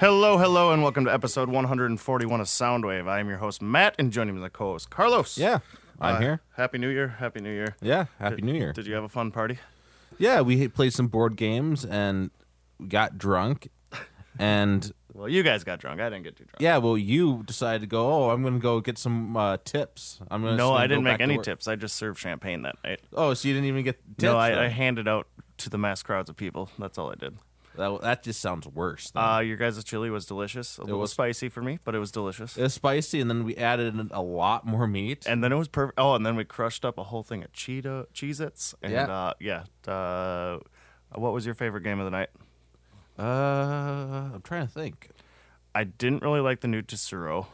Hello, hello, and welcome to episode 141 of Soundwave. I am your host, Matt, and joining me is the co host, Carlos. Yeah, I'm Uh, here. Happy New Year. Happy New Year. Yeah, happy New Year. Did you have a fun party? Yeah, we played some board games and got drunk, and Well, you guys got drunk. I didn't get too drunk. yeah, well, you decided to go. Oh, I'm going to go get some uh, tips. I'm gonna. No, I didn't make any work." tips. I just served champagne that night. Oh, so you didn't even get tips? no, I. I handed out to the mass crowds of people. That's all I did. That, that just sounds worse. Uh, your guys' chili was delicious. A little was- spicy for me, but it was delicious. it was spicy, and then we added in a lot more meat. and then it was perfect. Oh, and then we crushed up a whole thing of Cheeto Cheez-Its. And Yeah. uh, yeah. Uh, what was your favorite game of the night? uh, I'm trying to think. I didn't really like the Nutrisuro.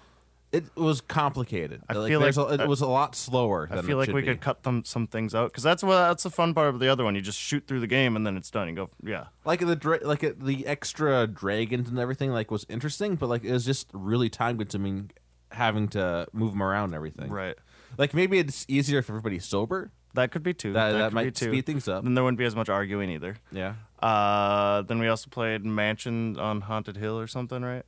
It was complicated. I like, feel like- a, it was a lot slower. I feel like we be. could cut them some things out because that's what that's the fun part of the other one. You just shoot through the game and then it's done. You go, yeah, like the like the extra dragons and everything like was interesting, but like it was just really time consuming having to move them around and everything. right. Like maybe it's easier if everybody's sober. That could be too. That that, be might speed things up. Then there wouldn't be as much arguing either. Yeah. Uh, then we also played Mansion on Haunted Hill or something, right?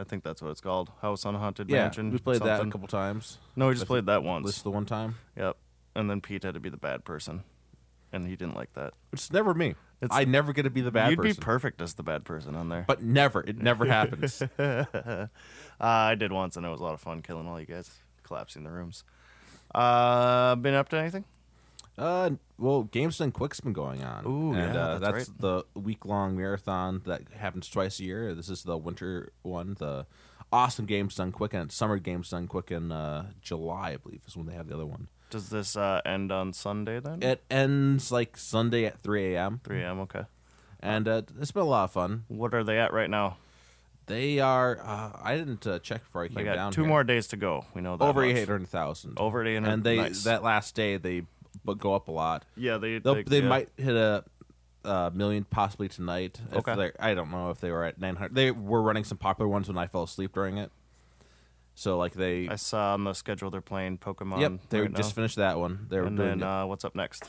I think that's what it's called. House on Haunted Yeah, Mansion. we played that a something. couple times. No, we just played that once. This once. the one time. Yep. And then Pete had to be the bad person, and he didn't like that. It's never me. It's- I never get to be the bad You'd person. be perfect as the bad person on there. but never. It never happens. uh, I did once, and it was a lot of fun killing all you guys, collapsing the rooms. Uh, been up to anything? Uh, well, Games Done Quick's been going on. Ooh, and, yeah, uh, that's that's the week long marathon that happens twice a year. This is the winter one, the awesome Games Done Quick, and summer Games Done Quick in uh, July, I believe, is when they have the other one. Does this uh, end on Sunday then? It ends like Sunday at 3 a.m. 3 a.m. Okay. and uh, it's been a lot of fun. What are they at right now? They are. Uh, I didn't uh, check before I They came got down. two here. more days to go. We know that over eight hundred thousand. Over 800. and they nice. that last day they b- go up a lot. yeah they they, they yeah. might hit a, a million possibly tonight. If Okay. I don't know if they were at nine hundred. They were running some popular ones when I fell asleep during it. So like they, I saw on the schedule they're playing Pokemon. yep, they right just now. finished that one. They were And doing then uh, what's up next?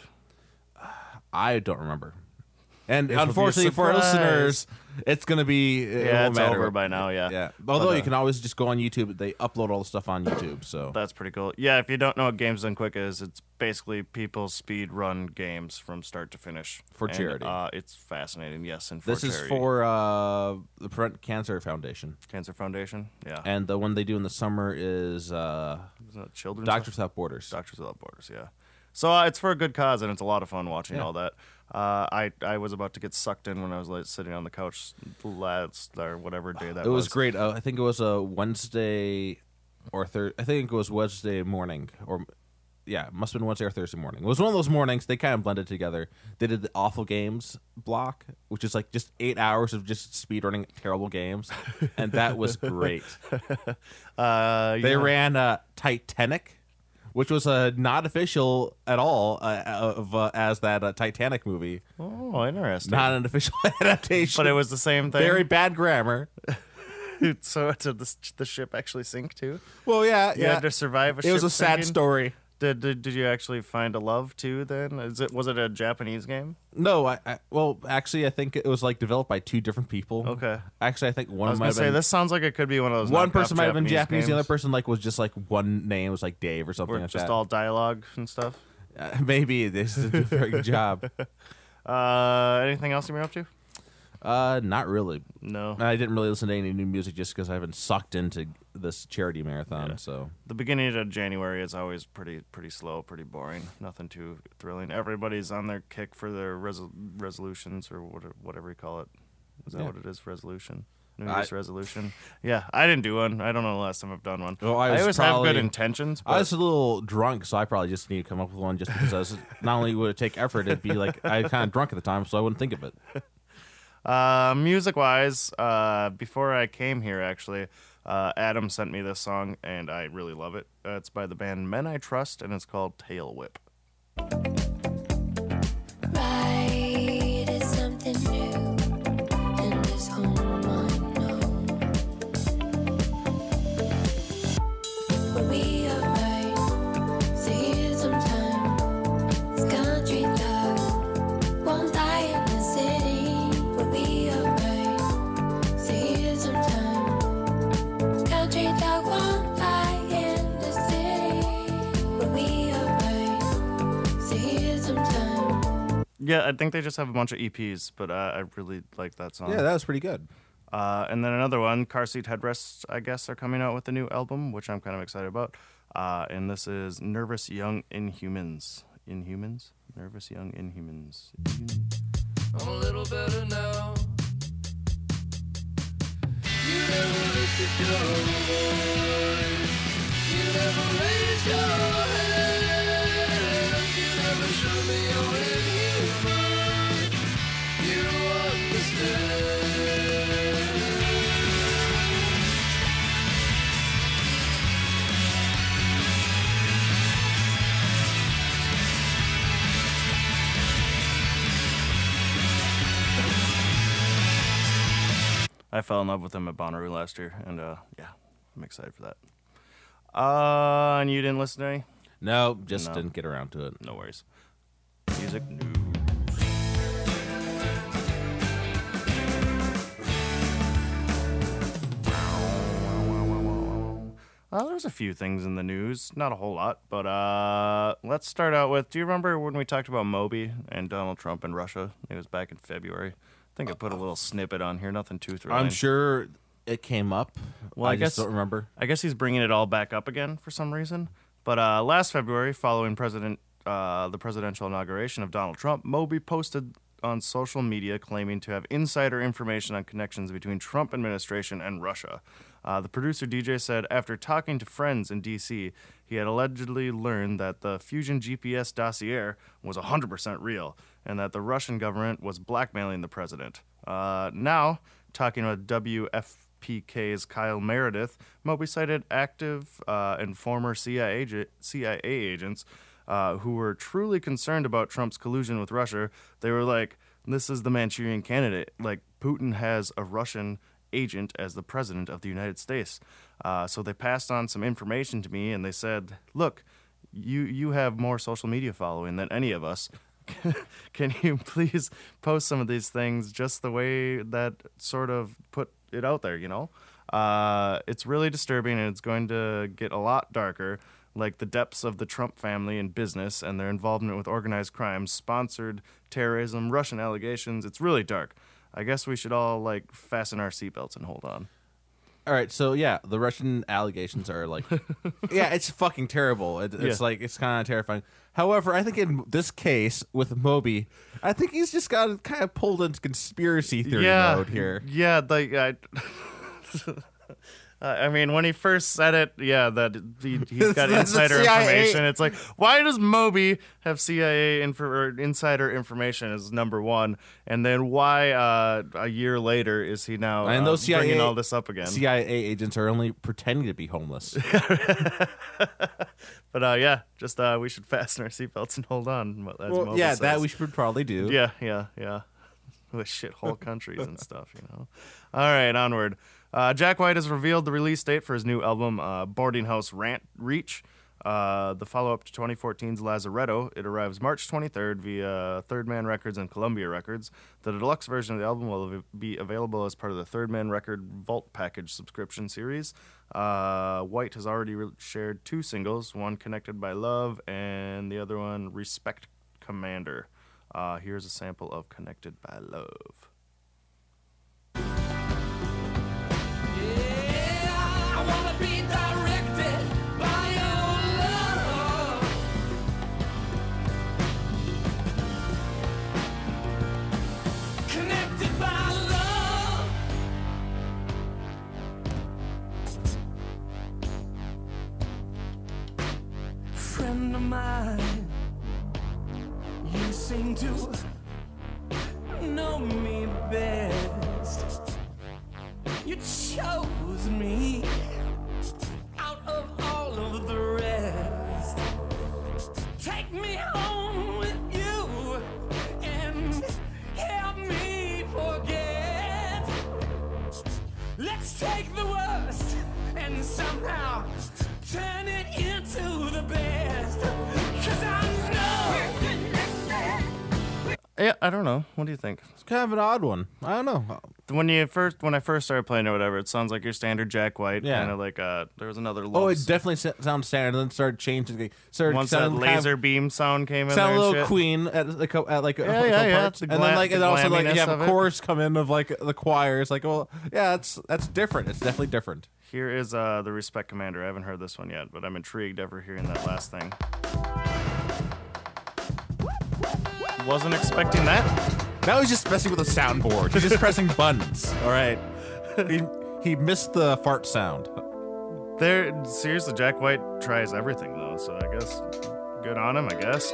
I don't remember. And This will be a unfortunately for our surprise. listeners, it's gonna be it Yeah, won't it's matter. over by now. Yeah. Yeah, although you can always just go on YouTube. They upload all the stuff on YouTube. So That's pretty cool. Yeah, if you don't know what Games Done Quick is, it's basically people speed run games from start to finish For And, charity. Uh, it's fascinating. Yes, and for this is charity. for uh, the Prevent Cancer Foundation, Cancer Foundation. Yeah, and the one they do in the summer is uh, Isn't it Children's Doctors Without Borders. Doctors Without Borders. Yeah. So uh, it's for a good cause, and it's a lot of fun watching all that. Uh, I I was about to get sucked in when I was like sitting on the couch last or whatever day that it was great. Uh, I think it was a Wednesday or third. I think it was Wednesday morning, or yeah, it must have been Wednesday or Thursday morning. It was one of those mornings. They kind of blended together. They did the awful games block, which is like just eight hours of just speedrunning terrible games, and that was great. Uh, They ran uh, Titanic, which was uh, not official at all uh, of uh, as that uh, Titanic movie. Oh, interesting. Not an official adaptation. but it was the same thing. very bad grammar. so did the, the ship actually sink too? Well, yeah, You yeah. had to survive a it was a sad story. Did, did did you actually find a love too? Then is it was it a Japanese game? No, I, I well, actually, I think it was like developed by two different people. Okay. Actually, I think one I was might gonna say been this sounds like it could be one of those. one person might have been Japanese. The other person like was just like one name was like Dave or something where like just that. all dialogue and stuff. Uh, maybe this is a very good job. Uh, anything else you've been up to? Uh, not really. No. I didn't really listen to any new music just because I've been sucked into this charity marathon. Yeah. So The beginning of January is always pretty pretty slow, pretty boring. Nothing too thrilling. Everybody's on their kick for their resol- resolutions or whatever, whatever you call it. Is that Yeah. what it is? Resolution. New I- Year's resolution. Yeah, I didn't do one. I don't know the last time I've done one. Well, I was always have good intentions, but I was a little drunk, so I probably just need to come up with one just because I was, not only would it take effort, it'd be like I kind of drunk at the time, so I wouldn't think of it. Uh, music wise, uh, before I came here, actually, uh, Adam sent me this song, and I really love it. Uh, it's by the band Men I Trust, and it's called Tail Whip. Yeah, I think they just have a bunch of EPs, but uh, I really like that song. Yeah, that was pretty good. Uh, and then another one, Car Seat Headrests, I guess, are coming out with a new album, which I'm kind of excited about. Uh, and this is Nervous Young Inhumans. Inhumans? Nervous Young Inhumans. I'm a little better now. You never lifted your voice. You never raised your hand. You never showed me you're inhuman. I fell in love with him at Bonnaroo last year, and uh, yeah, I'm excited for that. Uh, and you didn't listen to any? No, just No. didn't get around to it. No worries. Music news. Well, there's a few things in the news, not a whole lot, but uh, let's start out with. Do you remember when we talked about Moby and Donald Trump and Russia? It was back in February. I think I put a little snippet on here. Nothing too thrilling. I'm sure it came up. Well, I I, just guess- don't remember. I guess he's bringing it all back up again for some reason. But uh, last February, following President uh, the presidential inauguration of Donald Trump, Moby posted on social media claiming to have insider information on connections between Trump administration and Russia. Uh, the producer DJ said after talking to friends in D.C., he had allegedly learned that the Fusion GPS dossier was 100% real and that the Russian government was blackmailing the president. Uh, now, talking with WFPK's Kyle Meredith, Moby cited active uh, and former CIA, CIA agents uh, who were truly concerned about Trump's collusion with Russia. They were like, this is the Manchurian candidate. Like, Putin has a Russian agent as the president of the United States. Uh, so they passed on some information to me and they said, look, you, you have more social media following than any of us. Can you please post some of these things just the way that sort of put it out there, you know? Uh, it's really disturbing and it's going to get a lot darker. Like the depths of the Trump family in business and their involvement with organized crime, sponsored terrorism, Russian allegations. It's really dark. I guess we should all like fasten our seatbelts and hold on. All right, so yeah, the Russian allegations are like, yeah, it's fucking terrible. It, it's Yeah. like it's kind of terrifying. However, I think in this case with Moby, I think he's just got kind of pulled into conspiracy theory mode here. Yeah, like I, I mean, when he first said it, yeah, that he, he's got insider information. It's like, why does Moby have CIA info, or insider information as number one, and then why uh, a year later is he now And uh, those CIA bringing all this up again? CIA agents are only pretending to be homeless. But uh, yeah, just uh, we should fasten our seatbelts and hold on. As well, Moby yeah, that we should probably do. Yeah, yeah, yeah. With shithole countries and stuff, you know. All right, onward. Uh, Jack White has revealed the release date for his new album, uh, Boarding House Rant Reach. Uh, the follow up to 2014's Lazaretto. It arrives March 23rd via Third Man Records and Columbia Records. The deluxe version of the album will be available as part of the Third Man Record Vault Package subscription series. Uh, White has already re- shared two singles, one connected by love and the other one Respect Commander. Uh, here's a sample of Connected by Love. I know. Yeah, I don't know. What do you think? It's kind of an odd one. I don't know. When you first, when I first started playing or whatever, it sounds like your standard Jack White. Yeah. Kind of like uh, there was another. Oh, it definitely sounds standard. And then started changing. Started once that sounding kind of- laser beam sound came in sound there. a and little shit. Queen at like a, at like a, Yeah, yeah, yeah. parts. The and then like and also like you have of a it. chorus come in of like the choir. It's like, well, yeah, that's that's different. It's definitely different. Here is uh, the Respect Commander. I haven't heard this one yet, but I'm intrigued ever hearing that last thing. Wasn't expecting that. Now he's just messing with the soundboard. He's just pressing buttons. All right. He he missed the fart sound. There, seriously, Jack White tries everything though, so I guess good on him. I guess. Is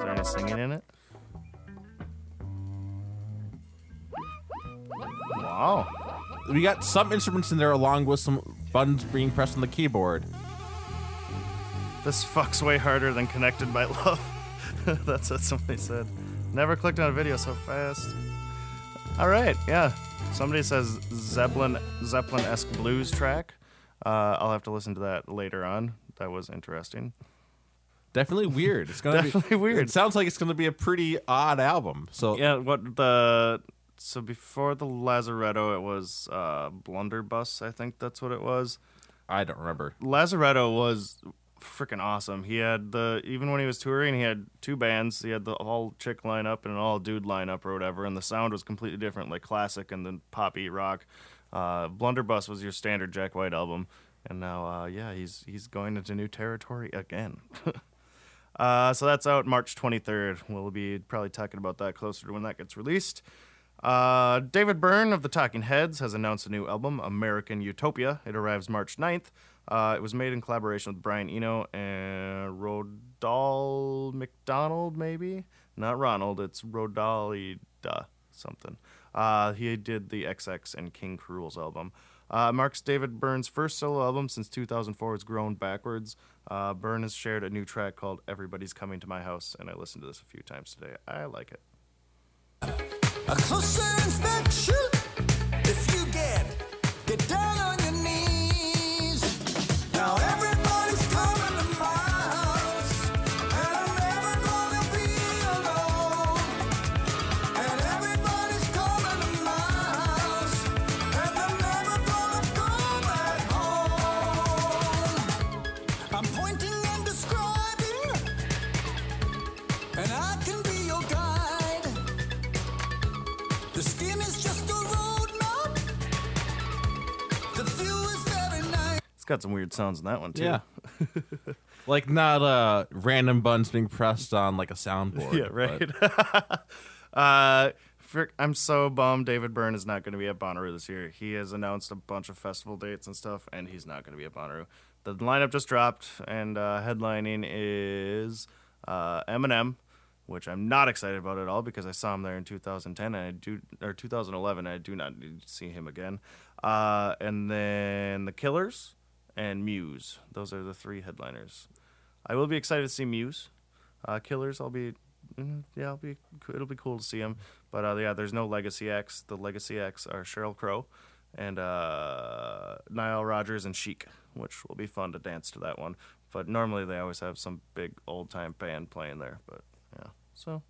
there any singing in it? Wow. We got some instruments in there along with some buttons being pressed on the keyboard. This fucks way harder than Connected by Love. That's what somebody said. Never clicked on a video so fast. All right, yeah. Somebody says Zeppelin Zeppelin-esque blues track. Uh, I'll have to listen to that later on. That was interesting. Definitely weird. It's gonna Definitely be weird. It sounds like it's gonna be a pretty odd album. So Yeah, what the so before the Lazaretto, it was uh, Blunderbuss. I think that's what it was. I don't remember. Lazaretto was freaking awesome. He had the even when he was touring, he had two bands. He had the all chick lineup and an all dude lineup or whatever, and the sound was completely different, like classic and then poppy rock. Uh, Blunderbuss was your standard Jack White album, and now uh, yeah, he's he's going into new territory again. uh, so that's out March 23rd. We'll be probably talking about that closer to when that gets released. Uh, David Byrne of the Talking Heads has announced a new album, American Utopia. It arrives March 9th. Uh, it was made in collaboration with Brian Eno and Rodal McDonald, maybe? Not Ronald, it's Rodalida something. Uh, he did the XX and King Krule's album. Uh, marks David Byrne's first solo album since 2004. It's grown backwards. Uh, Byrne has shared a new track called Everybody's Coming to My House, and I listened to this a few times today. I like it. A closer inspection. Got some weird sounds in that one, too. Yeah. like not uh random buttons being pressed on like a soundboard. Yeah, right. uh, frick, I'm so bummed David Byrne is not going to be at Bonnaroo this year. He has announced a bunch of festival dates and stuff, and he's not going to be at Bonnaroo. The lineup just dropped, and uh, headlining is uh, Eminem, which I'm not excited about at all because I saw him there in 2010 and I do or 2011. And I do not need to see him again. Uh, and then the Killers and Muse. Those are the three headliners. I will be excited to see Muse. Uh, Killers, I'll be, mm, yeah, I'll be. It'll be cool to see them. But uh, yeah, there's no Legacy X. The Legacy X are Sheryl Crow, and uh, Nile Rodgers and Chic, which will be fun to dance to that one. But normally they always have some big old time band playing there. But yeah, so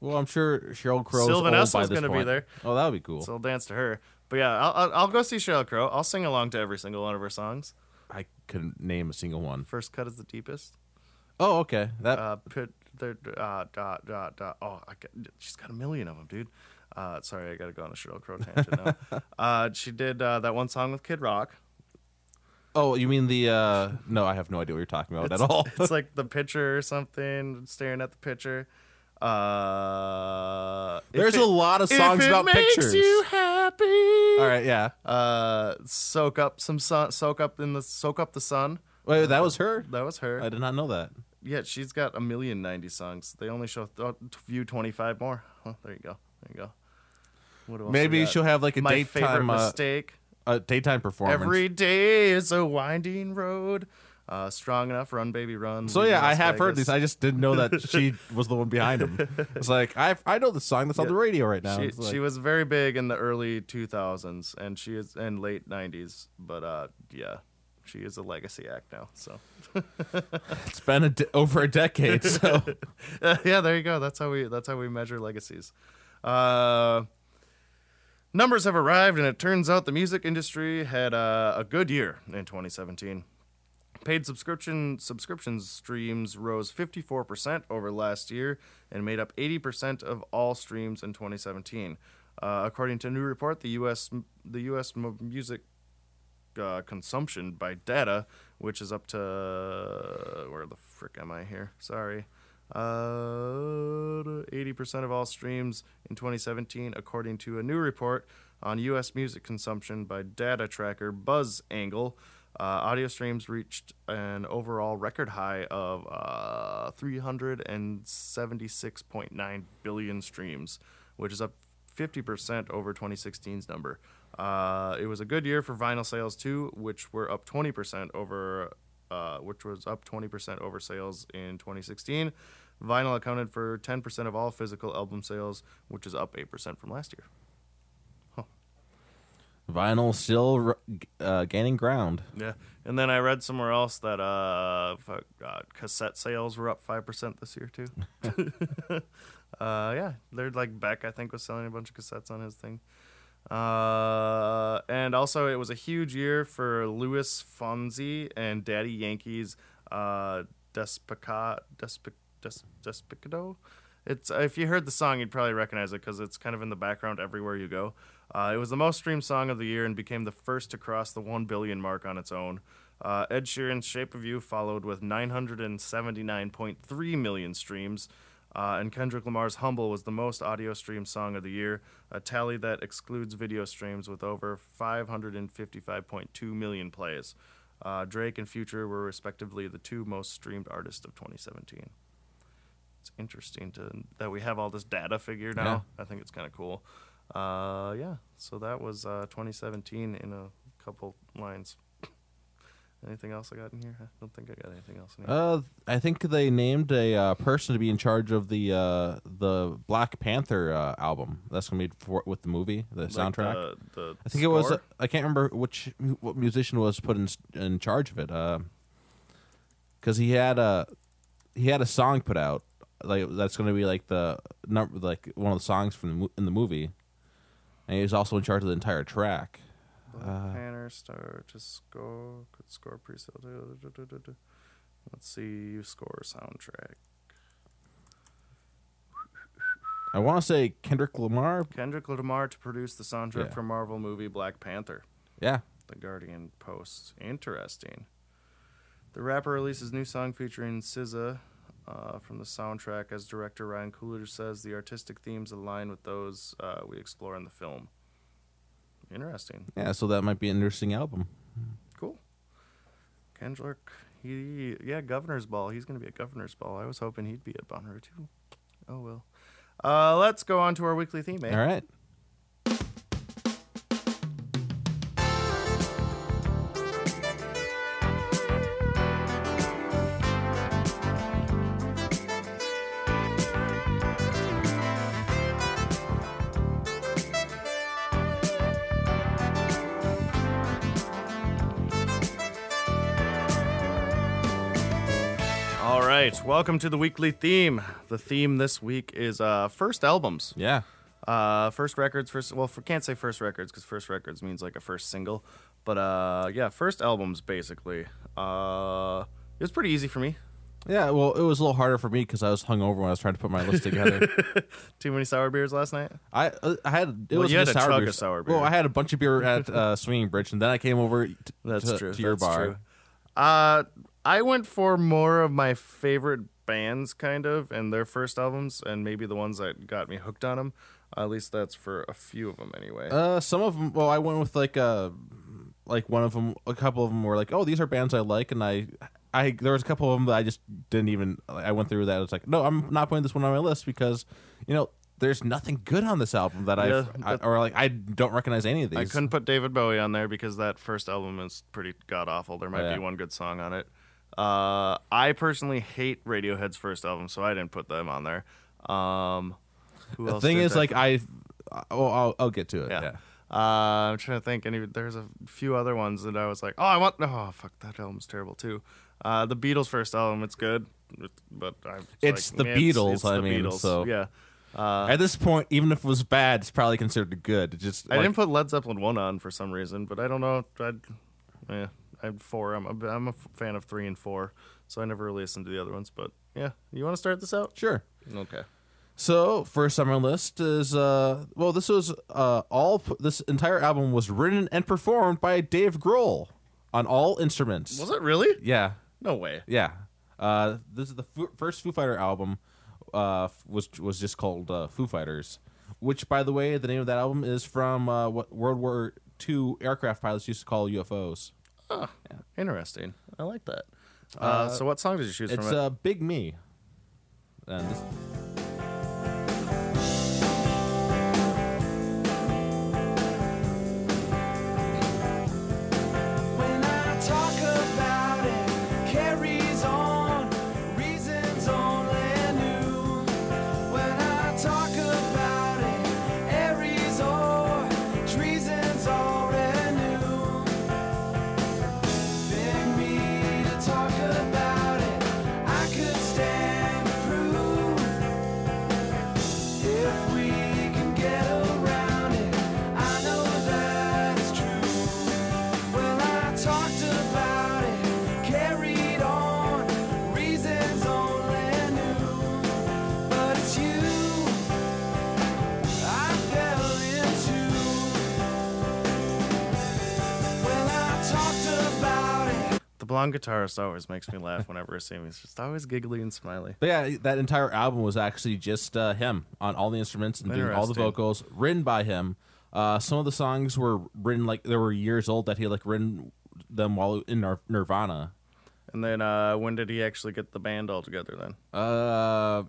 Well, I'm sure Sheryl Crow. Sylvan old Essel's gonna be there. Oh, that would be cool. so I'll dance to her. But yeah, I'll, I'll, go see Sheryl Crow. I'll sing along to every single one of her songs. I couldn't name a single one. First cut is the deepest. Oh, okay. That uh, put uh, dot dot dot. Oh, I got, she's got a million of them, dude. Uh, sorry, I got to go on a Sheryl Crow tangent now. uh, she did uh, that one song with Kid Rock. Oh, you mean the uh no, I have no idea what you're talking about It's, at all. it's like the picture or something, staring at the picture. Uh, There's it- a lot of songs about makes pictures. you happy. all right, yeah. Uh, soak up some sun. Soak up in the soak up the sun. Wait, that was her? That was her. I did not know that. Yeah, she's got a million 90 songs. They only show th- view 25 more. Oh, there you go. There you go. What else Maybe she'll have like a My favorite daytime uh, mistake. a daytime performance. Every day is a winding road. Uh, strong enough, run baby run. so yeah, I have heard these. I just didn't know that she was the one behind him. It's like I I know the song that's on the radio right now. She, like- she was very big in the early 2000s and she is in late 90s. But uh, yeah, She is a legacy act now. So It's been a de- over a decade, so yeah, there you go. That's how we that's how we measure legacies. Uh, numbers have arrived, and it turns out the music industry had uh, a good year in 2017. Paid subscription subscription streams rose 54% over last year and made up 80% of all streams in 2017. Uh, according to a new report, the U.S. the U.S. music uh, consumption by data, which is up to where the frick am I here? Sorry, uh, eighty percent of all streams in 2017, according to a new report on U.S. music consumption by data tracker BuzzAngle. Uh, audio streams reached an overall record high of uh, 376.9 billion streams, which is up 50% over 2016's number. Uh, it was a good year for vinyl sales too, which were up 20% over, uh, which was up 20% over sales in 2016. Vinyl accounted for 10% of all physical album sales, which is up 8% from last year. Vinyl still uh, gaining ground. Yeah, and then I read somewhere else that uh, cassette sales were up five percent this year too. uh, yeah, they're like Beck. I think was selling a bunch of cassettes on his thing. Uh, and also it was a huge year for Luis Fonsi and Daddy Yankees. Uh, Despica, Despic, Des, Despicado. It's if you heard the song, you'd probably recognize it because it's kind of in the background everywhere you go. Uh, it was the most streamed song of the year and became the first to cross the 1 billion mark on its own. Uh, Ed Sheeran's Shape of You followed with 979.3 million streams, uh, and Kendrick Lamar's Humble was the most audio streamed song of the year, a tally that excludes video streams with over 555.2 million plays. Uh, Drake and Future were respectively the two most streamed artists of 2017. It's interesting to that we have all this data figured Yeah. now. I think it's kind of cool. Uh, yeah, so that was uh, 2017 in a couple lines. Anything else I got in here? I don't think I got anything else in here. Uh, I think they named a uh, person to be in charge of the uh, the Black Panther uh, album. That's gonna be for, with the movie, the soundtrack. the- the I think it was. score? I can't remember which what musician was put in in charge of it. Because he had a he had a song put out like that's going to be like the number like one of the songs from the mo- in the movie, and he was also in charge of the entire track. Black uh, Panther star to score could score da. Let's see, you score soundtrack. I want to say Kendrick Lamar. Kendrick Lamar to produce the soundtrack Yeah. for Marvel movie Black Panther. Yeah, The Guardian posts. Interesting. The rapper releases new song featuring SZA uh, from the soundtrack. As director Ryan Coogler says, the artistic themes align with those uh, we explore in the film. Interesting. yeah. So that might be an interesting album. Cool. Kendrick, he yeah, Governor's Ball. He's gonna be at Governor's Ball. I was hoping he'd be at Bonnaroo too. Oh well. Uh, let's go on to our weekly theme, eh? All right. Welcome to the weekly theme. The theme this week is uh, first albums. Yeah. Uh, first records, first. Well, for, can't say first records because first records means like a first single, but uh, yeah, first albums basically. Uh, it was pretty easy for me. Yeah. Well, it was a little harder for me because I was hungover when I was trying to put my list together. Too many sour beers last night. I uh, I had it Well, was you had to sour a beers. sour beer. Well, I had a bunch of beer at uh, Swinging Bridge, and then I came over. T- That's to, true. to your that's bar. True. Uh, I went for more of my favorite bands, kind of, and their first albums, and maybe the ones that got me hooked on them. at least that's for a few of them, anyway. Uh, some of them. Well, I went with like uh, like one of them. A couple of them were like, oh, these are bands I like, and I, I there was a couple of them that I just didn't even. I went through that. It's like, no, I'm not putting this one on my list because, you know, there's nothing good on this album that Yeah, I that- or like I don't recognize any of these. I couldn't put David Bowie on there because that first album is pretty god awful. There might Yeah. be one good song on it. Uh, I personally hate Radiohead's first album, so I didn't put them on there. Um, who The else thing is, like I, oh, I'll, I'll get to it. yeah. Yeah. Uh, I'm trying to think. Any there's a few other ones that I was like, oh, I want. Oh, fuck, that album's terrible too. Uh, the Beatles' first album, it's good, but I. It's the yeah, Beatles, I the mean, Beatles. so- yeah. Uh, At this point, even if it was bad, it's probably considered good. It just I like, didn't put Led Zeppelin one on for some reason, but I don't know. I'd, yeah, I'm four. I'm a, I'm a fan of three and four, so I never really listened to the other ones. But yeah, you want to start this out? sure. Okay. So first on my list is uh well this was uh all this entire album was written and performed by Dave Grohl on all instruments. Was it really? Yeah, No way. yeah. Uh, this is the Foo- first Foo Fighter album. Uh, was was just called uh, Foo Fighters, which by the way the name of that album is from uh, what World War II aircraft pilots used to call UFOs. Interesting. I like that. Uh, so what song did you choose It's from it? uh, Big Me. And this, blonde guitarist always makes me laugh whenever I see him. He's just always giggly and smiley. But yeah, that entire album was actually just uh, him on all the instruments and doing all the vocals, written by him. Uh, some of the songs were written like they were years old that he like written them while in Nir- Nirvana. And then uh, when did he actually get the band all together? Then Uh,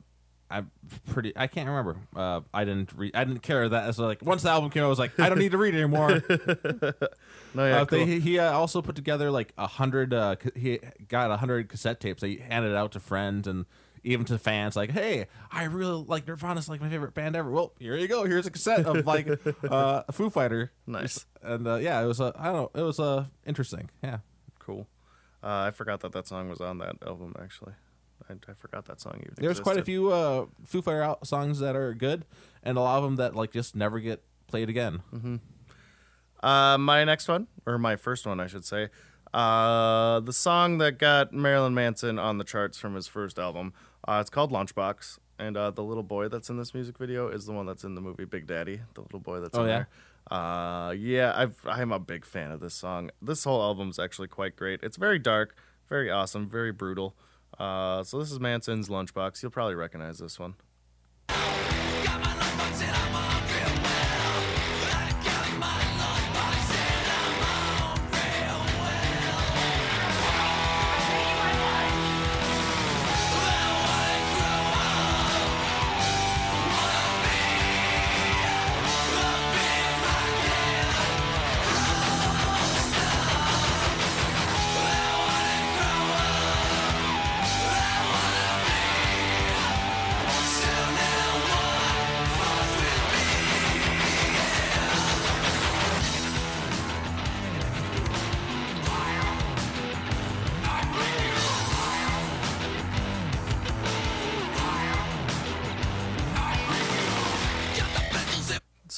I pretty I can't remember. Uh, I didn't read. I didn't care that. So like once the album came out, I was like, I don't need to read anymore. no, yeah, Uh, they- he he, uh, also put together like a hundred. Uh, he got a hundred cassette tapes. He handed it out to friends and even to fans. Like, hey, I really like Nirvana's like my favorite band ever. Well, here you go. Here's a cassette of like uh, Foo Fighter. Nice. And uh, yeah, it was uh, I don't know. It was uh, interesting. Yeah. cool. Uh, I forgot that that song was on that album. Actually, I, I forgot that song even. There's quite a few uh, Foo Fighter out- songs that are good, and a lot of them that like just never get played again. Uh, my next one, or my first one, I should say. Uh, the song that got Marilyn Manson on the charts from his first album. Uh, it's called Lunchbox, and uh, the little boy that's in this music video is the one that's in the movie Big Daddy. The little boy that's Oh, in yeah? there. Uh, yeah, I've, I'm a big fan of this song. This whole album's actually quite great. It's very dark, very awesome, very brutal. Uh, so this is Manson's Lunchbox. You'll probably recognize this one.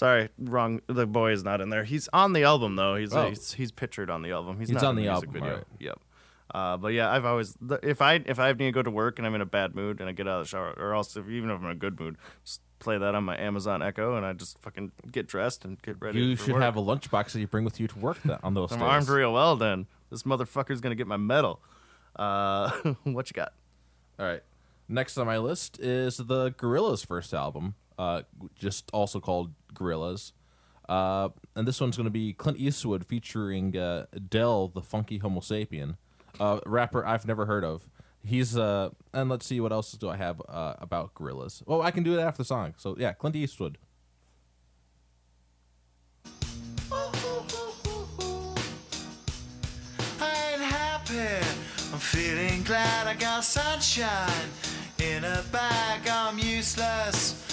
Sorry, wrong. The boy is not in there. He's on the album though. He's Oh. he's, he's pictured on the album. He's, He's not on in the music album, video. right. Yep. Uh, but yeah, I've always if I if I need to go to work and I'm in a bad mood and I get out of the shower, or else if even if I'm in a good mood, just play that on my Amazon Echo and I just fucking get dressed and get ready. You should work. have a lunchbox that you bring with you to work that, on those I'm days. armed real well. Then this motherfucker's gonna get my medal. Uh, what you got? All right. Next on my list is the Gorillaz' first album, uh, just also called Gorillaz. Uh, and this one's going to be Clint Eastwood featuring uh, Del, the funky Homo sapien, uh, rapper I've never heard of. He's uh, and let's see what else do I have uh, about Gorillaz. Oh, I can do it after the song. So yeah, Clint Eastwood. I'm feeling glad I got sunshine in a bag. I'm useless,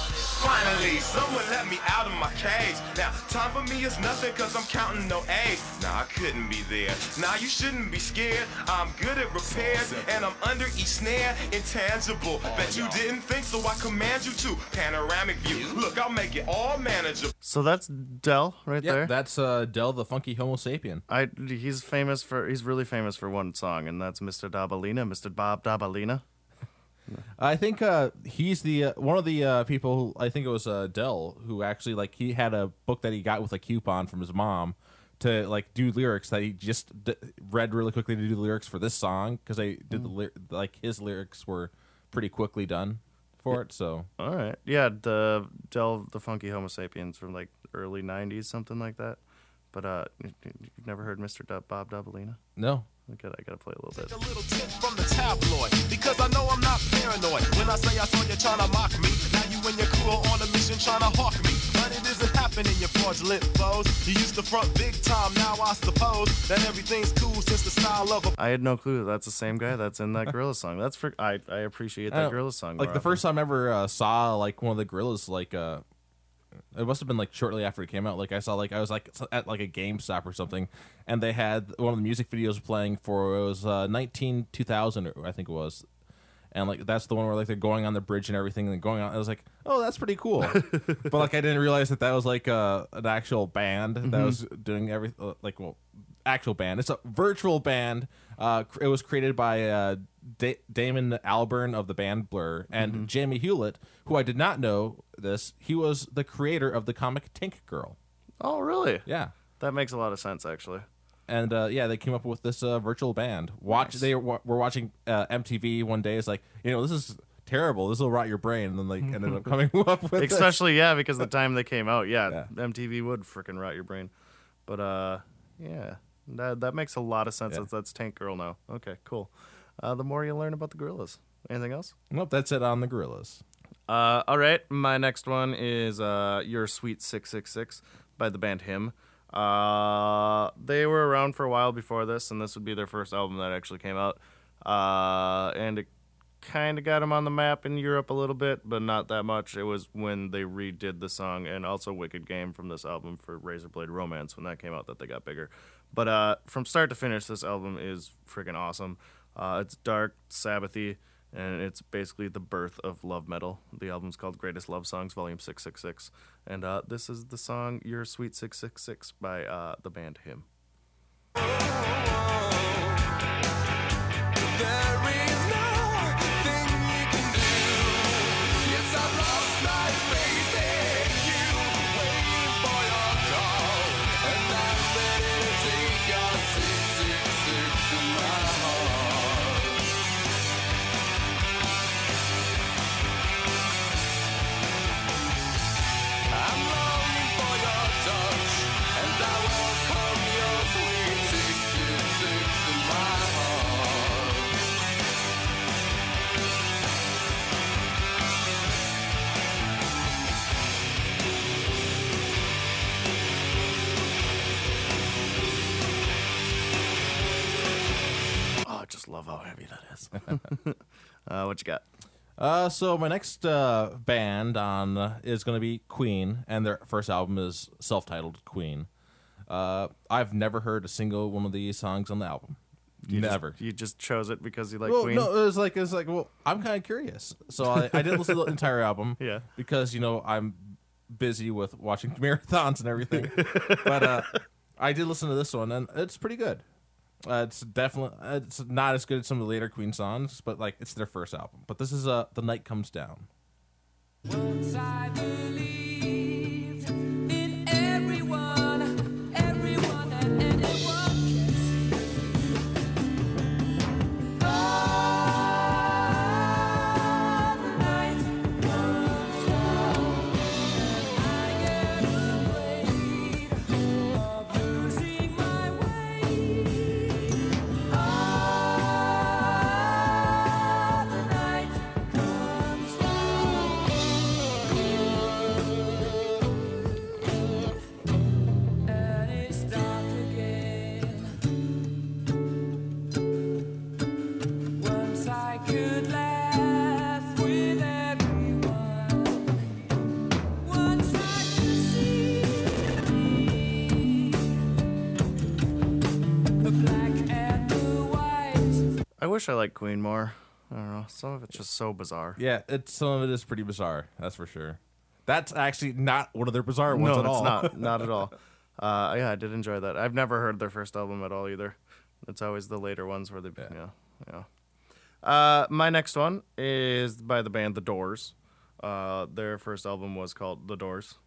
Finally, someone let me out of my cage. Now, time for me is nothing cause I'm counting no A's. Nah, I couldn't be there. Nah, you shouldn't be scared. I'm good at repairs and I'm under each snare. Intangible. Bet you didn't think so. I command you to. Panoramic view. Look, I'll make it all manageable. So that's Del right Yeah, there. that's uh, Del the Funky Homo Sapien. I he's famous for he's really famous for one song, and that's Mr. Dobalina, Mr. Bob Dobalina. I think uh, he's the uh, one of the uh, people. Who, I think it was uh, Del who actually like he had a book that he got with a coupon from his mom to like do lyrics that he just d- read really quickly to do the lyrics for this song because they did the ly- like his lyrics were pretty quickly done for it. So All right, yeah, the Del the Funky Homo Sapiens from like early '90s, something like that. But uh, you- you've never heard Mr. Dub, Bob Dobalina? no, I gotta, I gotta play a little bit. A little tip from the tabloid because I know I'm not paranoid. When I say I saw you trying to mock me, now you and your crew are on a mission trying to hawk me. But it isn't happening, you fraudulent foes. You used to front big time, now I suppose that everything's cool since the style of a I had no clue that that's the same guy that's in that Gorilla song. That's for I I appreciate that Uh, Gorilla song. Like the often. first time I ever uh, saw like one of the gorillas, like uh, it must have been like shortly after it came out. Like I saw like I was like at like a GameStop or something, and they had one of the music videos playing for it was uh, 19 2000 I think it was, and like that's the one where like they're going on the bridge and everything and going on. I was like, oh, that's pretty cool, but like I didn't realize that that was like uh, an actual band that was doing every uh, like well actual band. It's a virtual band. Uh, it was created by uh, da- Damon Albarn of the band Blur and Jamie Hewlett, who I did not know this. He was the creator of the comic Tank Girl. Oh, really? Yeah. That makes a lot of sense, actually. And uh, yeah, they came up with this uh, virtual band. Watch, they were, were watching uh, MTV one day. It's like, you know, this is terrible. This will rot your brain. And then they ended up coming up with this. Especially yeah, because the time they came out, yeah, Yeah. MTV would freaking rot your brain. But uh, yeah, that that makes a lot of sense. Yeah. That's, that's Tank Girl now. Okay, cool. Uh, the more you learn about the gorillas. Anything else? Nope, that's it on the Gorillaz. Uh, all right, my next one is uh, "Your Sweet 666" by the band Him. Uh, they were around for a while before this, and this would be their first album that actually came out. Uh, and it kind of got them on the map in Europe a little bit, but not that much. It was when they redid the song and also "Wicked Game" from this album for Razorblade Romance when that came out that they got bigger. But uh, from start to finish, this album is freaking awesome. Uh, it's dark, Sabbathy, and it's basically the birth of love metal. The album's called Greatest Love Songs, Volume 666. And uh, this is the song Your Sweet 666 by uh, the band Him. There is nothing love how heavy that is. uh, what you got? Uh, so my next uh, band on uh, is going to be Queen, and their first album is self-titled Queen. Uh, I've never heard a single one of these songs on the album. You just- never. you just chose it because you like well, Queen? no, it was like it's like well, I'm kind of curious, so I, I didn't listen to the entire album. Yeah. because you know I'm busy with watching marathons and everything. but uh, I did listen to this one, and it's pretty good. Uh, it's definitely it's not as good as some of the later Queen songs, but like it's their first album. But this is uh, the night comes down. Wish I liked Queen more. I don't know. Some of it's just so bizarre. Yeah, it's some of it is pretty bizarre. That's for sure. That's actually not one of their bizarre ones no, at it's all. not. Not at all. Uh, yeah, I did enjoy that. I've never heard their first album at all either. It's always the later ones where they, yeah, yeah. Uh, my next one is by the band The Doors. Uh, their first album was called The Doors,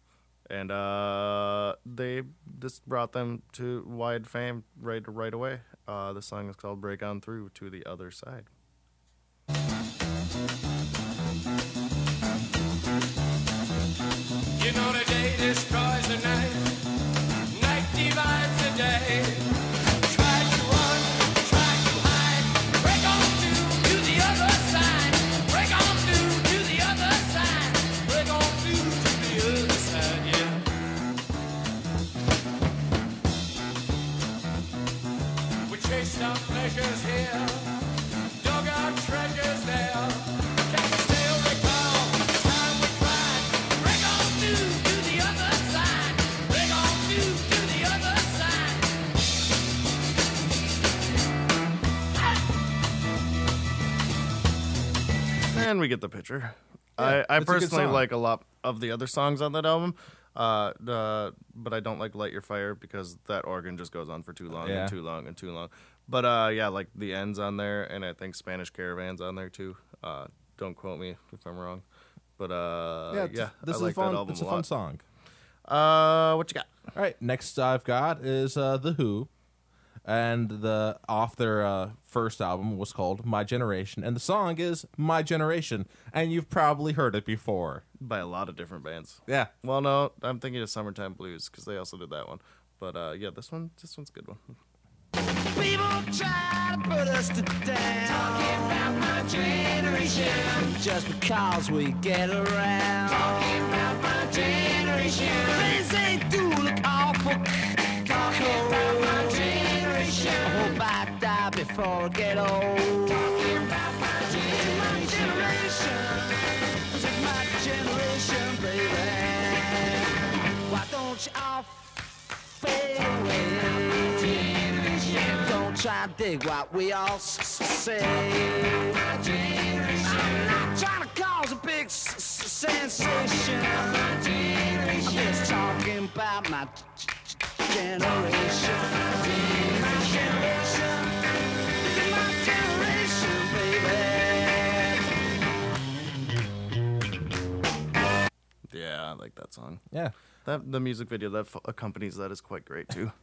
and uh, they this brought them to wide fame right right away. Uh, the song is called "Break On Through to the Other Side." And we get the picture. I, I a personally like a lot of the other songs on that album, uh, uh, but I don't like "Light Your Fire" because that organ just goes on for too long Yeah. and too long and too long. But uh, yeah, like the ends on there, and I think Spanish Caravans on there too. Uh, don't quote me if I'm wrong, but uh, yeah, yeah, this I is like a fun. that album it's a a fun song. Uh, what you got? All right, next I've got is uh, the Who, and the off their uh, first album was called My Generation, and the song is My Generation, and you've probably heard it before. By a lot of different bands. Yeah, Well, no, I'm thinking of "Summertime Blues" because they also did that one. But uh, yeah, this one, this one's a good one. People try to put us to down. Talking about my generation. Just because we get around. Talking about my generation. Before I get old. Talking about my generation. My generation. My generation, baby. Why don't you all fade away? Don't try to dig what we all say. I'm not trying to cause a big sensation. I'm just talking about. My generation. Like that song. yeah. That the music video that f- accompanies that is quite great too.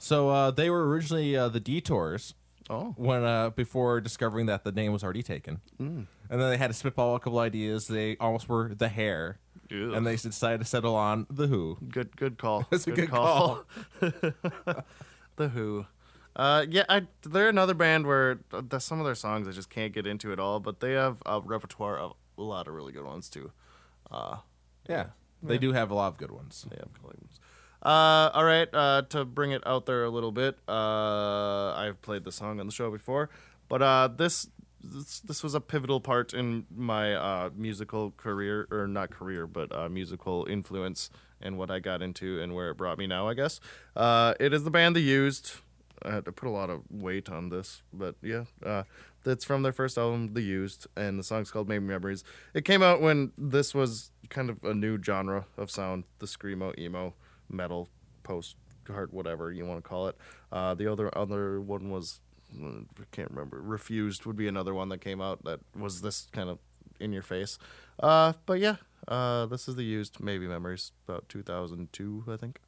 So uh, they were originally uh, the Detours. Oh. When uh, before discovering that the name was already taken, mm. and then they had to spitball a couple ideas. They almost were the Hair, Ugh. and they decided to settle on the Who. Good, good call. That's a good call. the Who. Uh, yeah, I, they're another band where uh, the, some of their songs I just can't get into at all, but they have a repertoire of a lot of really good ones too. Uh, Yeah, they do have a lot of good ones. they have good ones. Uh, all right, uh, to bring it out there a little bit, uh, I've played the song on the show before, but uh, this, this this was a pivotal part in my uh, musical career, or not career, but uh, musical influence and what I got into and where it brought me now. I guess uh, it is the band The Used. I had to put a lot of weight on this, but yeah, uh, that's from their first album, The Used, and the song's called "Maybe Memories." It came out when this was kind of a new genre of sound, the screamo, emo, metal, post hard, whatever you want to call it. Uh, the other other one was uh, I can't remember. Refused would be another one that came out that was this kind of in your face. Uh, but yeah, uh, this is the used maybe memories about 2002, I think.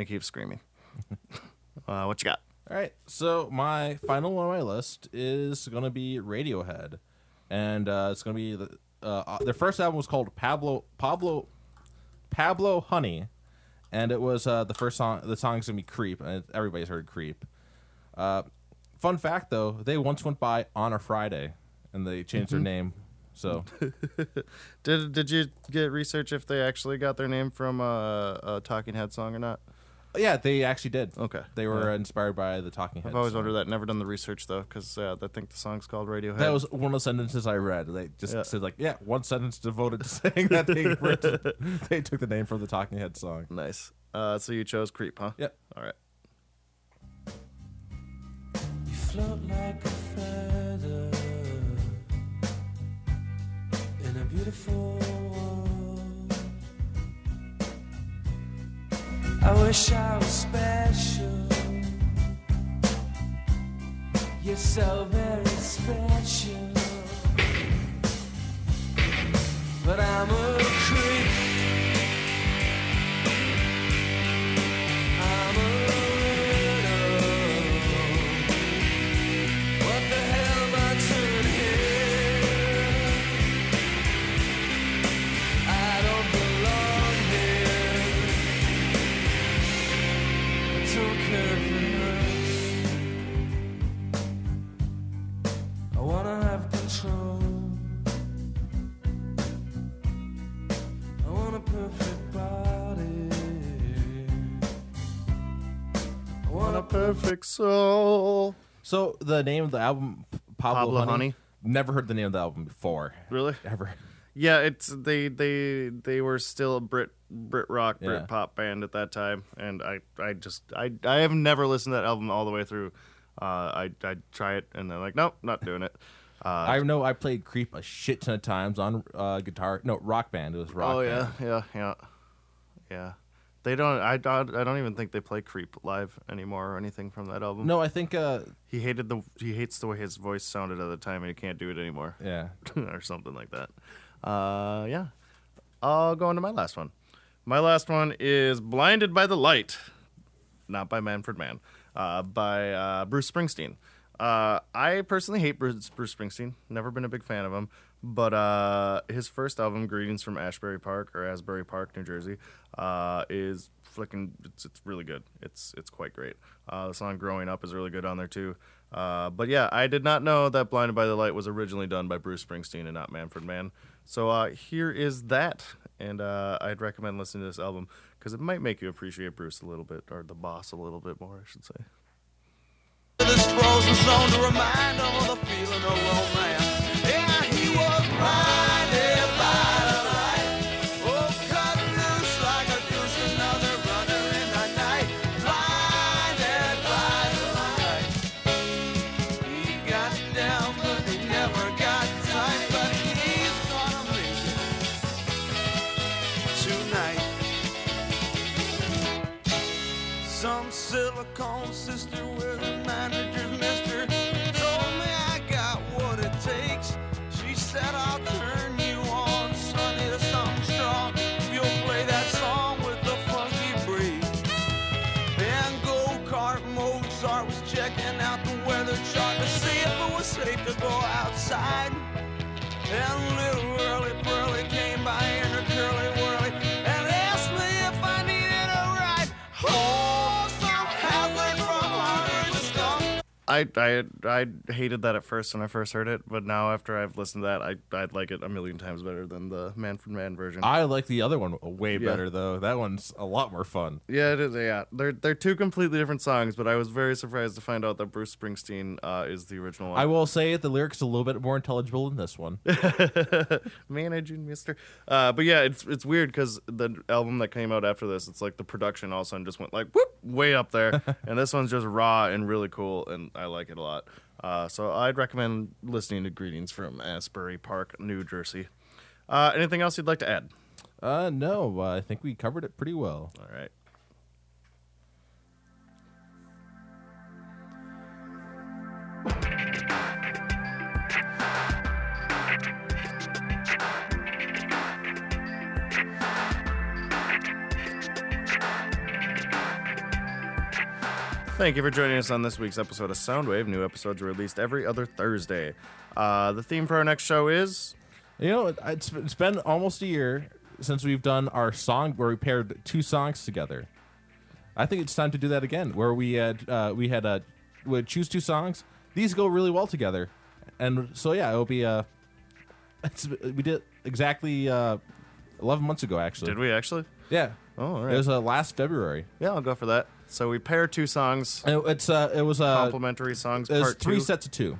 And I keep screaming. uh, what you got? All right, so my final one on my list is going to be Radiohead, and uh, it's going to be the, uh, their first album was called Pablo Pablo Pablo Honey, and it was uh, the first song. The song's gonna be "Creep," and everybody's heard "Creep." Uh, fun fact, though, they once went by on a Friday, and they changed their name. So Did did you get research if they actually got their name from a, a Talking Head song or not? Yeah, they actually did. Okay. they were inspired by the Talking Heads. I've always wondered that. Never done the research though, because uh, I think the song's called Radiohead. That was one of the sentences I read. They just Yeah. said like, yeah, one sentence devoted to saying that they they took the name from the Talking Heads song. nice. Uh, so you chose Creep, huh? Yep. All right. You float like a feather in a beautiful world. I wish I was special. You're so very special. But I'm a creep. Perfect soul. So the name of the album, Pablo, Pablo Honey, Honey? Never heard the name of the album before. Really? Ever. Yeah, it's they they they were still a Brit Brit rock Brit Yeah. pop band at that time, and I I just I I have never listened to that album all the way through. Uh, I I try it and they're like, nope, not doing it. Uh, I know I played Creep a shit ton of times on uh, guitar. No, Rock Band. It was Rock oh Band. yeah, yeah, yeah, yeah. They don't. I don't. I don't even think they play Creep live anymore or anything from that album. No, I think, uh, he hated the. He hates the way his voice sounded at the time, and he can't do it anymore. yeah. or something like that. Uh, yeah. I'll go into my last one. My last one is Blinded by the Light, not by Manfred Mann, uh, by uh, Bruce Springsteen. Uh, I personally hate Bruce, Bruce Springsteen. Never been a big fan of him. But uh, his first album, Greetings from Ashbury Park or Asbury Park, New Jersey, uh, is flicking. It's, it's really good. It's it's quite great. Uh, the song "Growing Up" is really good on there too. Uh, but yeah, I did not know that "Blinded by the Light" was originally done by Bruce Springsteen and not Manfred Mann. So uh, here is that, and uh, I'd recommend listening to this album because it might make you appreciate Bruce a little bit, or the boss a little bit more, I should say. To go outside. And little I, I I hated that at first when I first heard it, but now after I've listened to that, I I'd like it a million times better than the Manfred Mann version. I like the other one way Yeah. better though. That one's a lot more fun. Yeah, it is. Yeah, they're they're two completely different songs, but I was very surprised to find out that Bruce Springsteen uh, is the original one. I will say the lyrics are a little bit more intelligible than this one. managing Mister. Uh, but yeah, it's it's weird because the album that came out after this, it's like the production all of a sudden just went like whoop way up there, and this one's just raw and really cool, and I like it a lot. Uh, so I'd recommend listening to "Greetings from Asbury Park, New Jersey." Uh, anything else you'd like to add? Uh, no, I think we covered it pretty well. All right. Thank you for joining us on this week's episode of Soundwave. New episodes are released every other Thursday. Uh, the theme for our next show is You know, it- it's, it's been almost a year since we've done our song where we paired two songs together. I think it's time to do that again, where we had uh, we had uh, would choose two songs. These go really well together, and so yeah, it'll be uh, it's, we did exactly uh, eleven months ago actually. Did we actually? Yeah. Oh, all It was uh, last February. Yeah, I'll go for that. So we pair two songs, And It's uh, it was uh, complimentary songs, it was part three two. sets of two.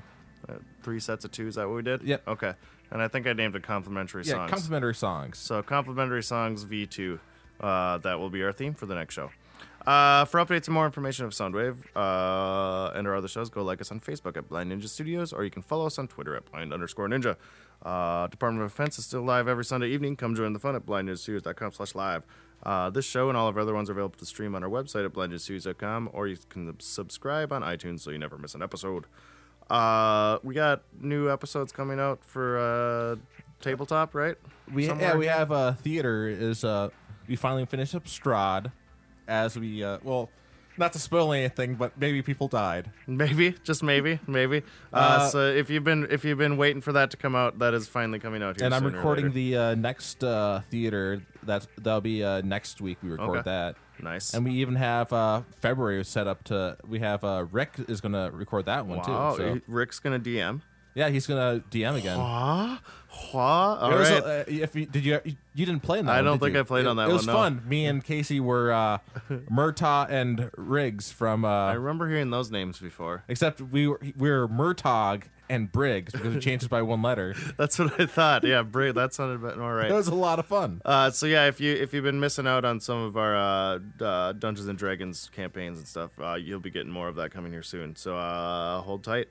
Uh, three sets of two. Is that what we did? Yep. Okay. And I think I named it complimentary songs. Yeah, songs. complimentary songs. So complimentary songs V2. Uh, that will be our theme for the next show. Uh, for updates and more information of Soundwave uh, and our other shows, go like us on Facebook at Blind Ninja Studios, or you can follow us on Twitter at blind underscore ninja. Uh, Department of Defense is still live every Sunday evening. Come join the fun at blindninjastudios.com slash live. Uh, this show and all of our other ones are available to stream on our website at blindninjastudios.com, or you can subscribe on iTunes so you never miss an episode. Uh, we got new episodes coming out for uh, tabletop, right? We yeah we have uh, theater is uh we finally finished up Strahd as we uh well not to spoil anything but maybe people died. Maybe, just maybe, maybe. Uh, Uh, so if you've been if you've been waiting for that to come out, that is finally coming out here. and I'm recording the uh, next uh, theater that's that'll be uh, next week we record Okay. that. nice. And we even have uh, February set up to we have uh, Rick is gonna record that one wow, too. So Rick's gonna DM. Yeah, he's gonna DM again. Huh? Huh? All It uh, if you, did you you didn't play in that I one, don't did think you? I played It- on that It was one, no. fun. Me and Casey were uh, Murtaugh and Riggs from I uh, remember hearing those names before. except we were we were Murtaugh and Briggs because it changes by one letter. That's what I thought. Yeah, Brig, that sounded about all right. It was a lot of fun. Uh, so yeah, if you if you've been missing out on some of our uh, uh, Dungeons and Dragons campaigns and stuff, uh, you'll be getting more of that coming here soon. So uh, hold tight.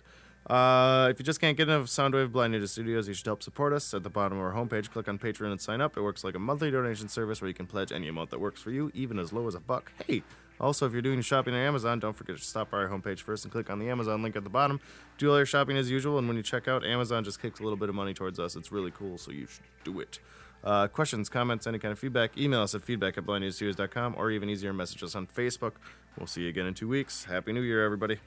Uh, if you just can't get enough Soundwave Blind Ninja Studios, you should help support us. At the bottom of our homepage, click on Patreon and sign up. It works like a monthly donation service where you can pledge any amount that works for you, even as low as a buck. Hey, also, if you're doing shopping on Amazon, don't forget to stop by our homepage first and click on the Amazon link at the bottom. Do all your shopping as usual, and when you check out, Amazon just kicks a little bit of money towards us. It's really cool, so you should do it. Uh, questions, comments, any kind of feedback, email us at feedback at blindninjastudios.com or even easier, message us on Facebook. We'll see you again in two weeks. Happy New Year, everybody.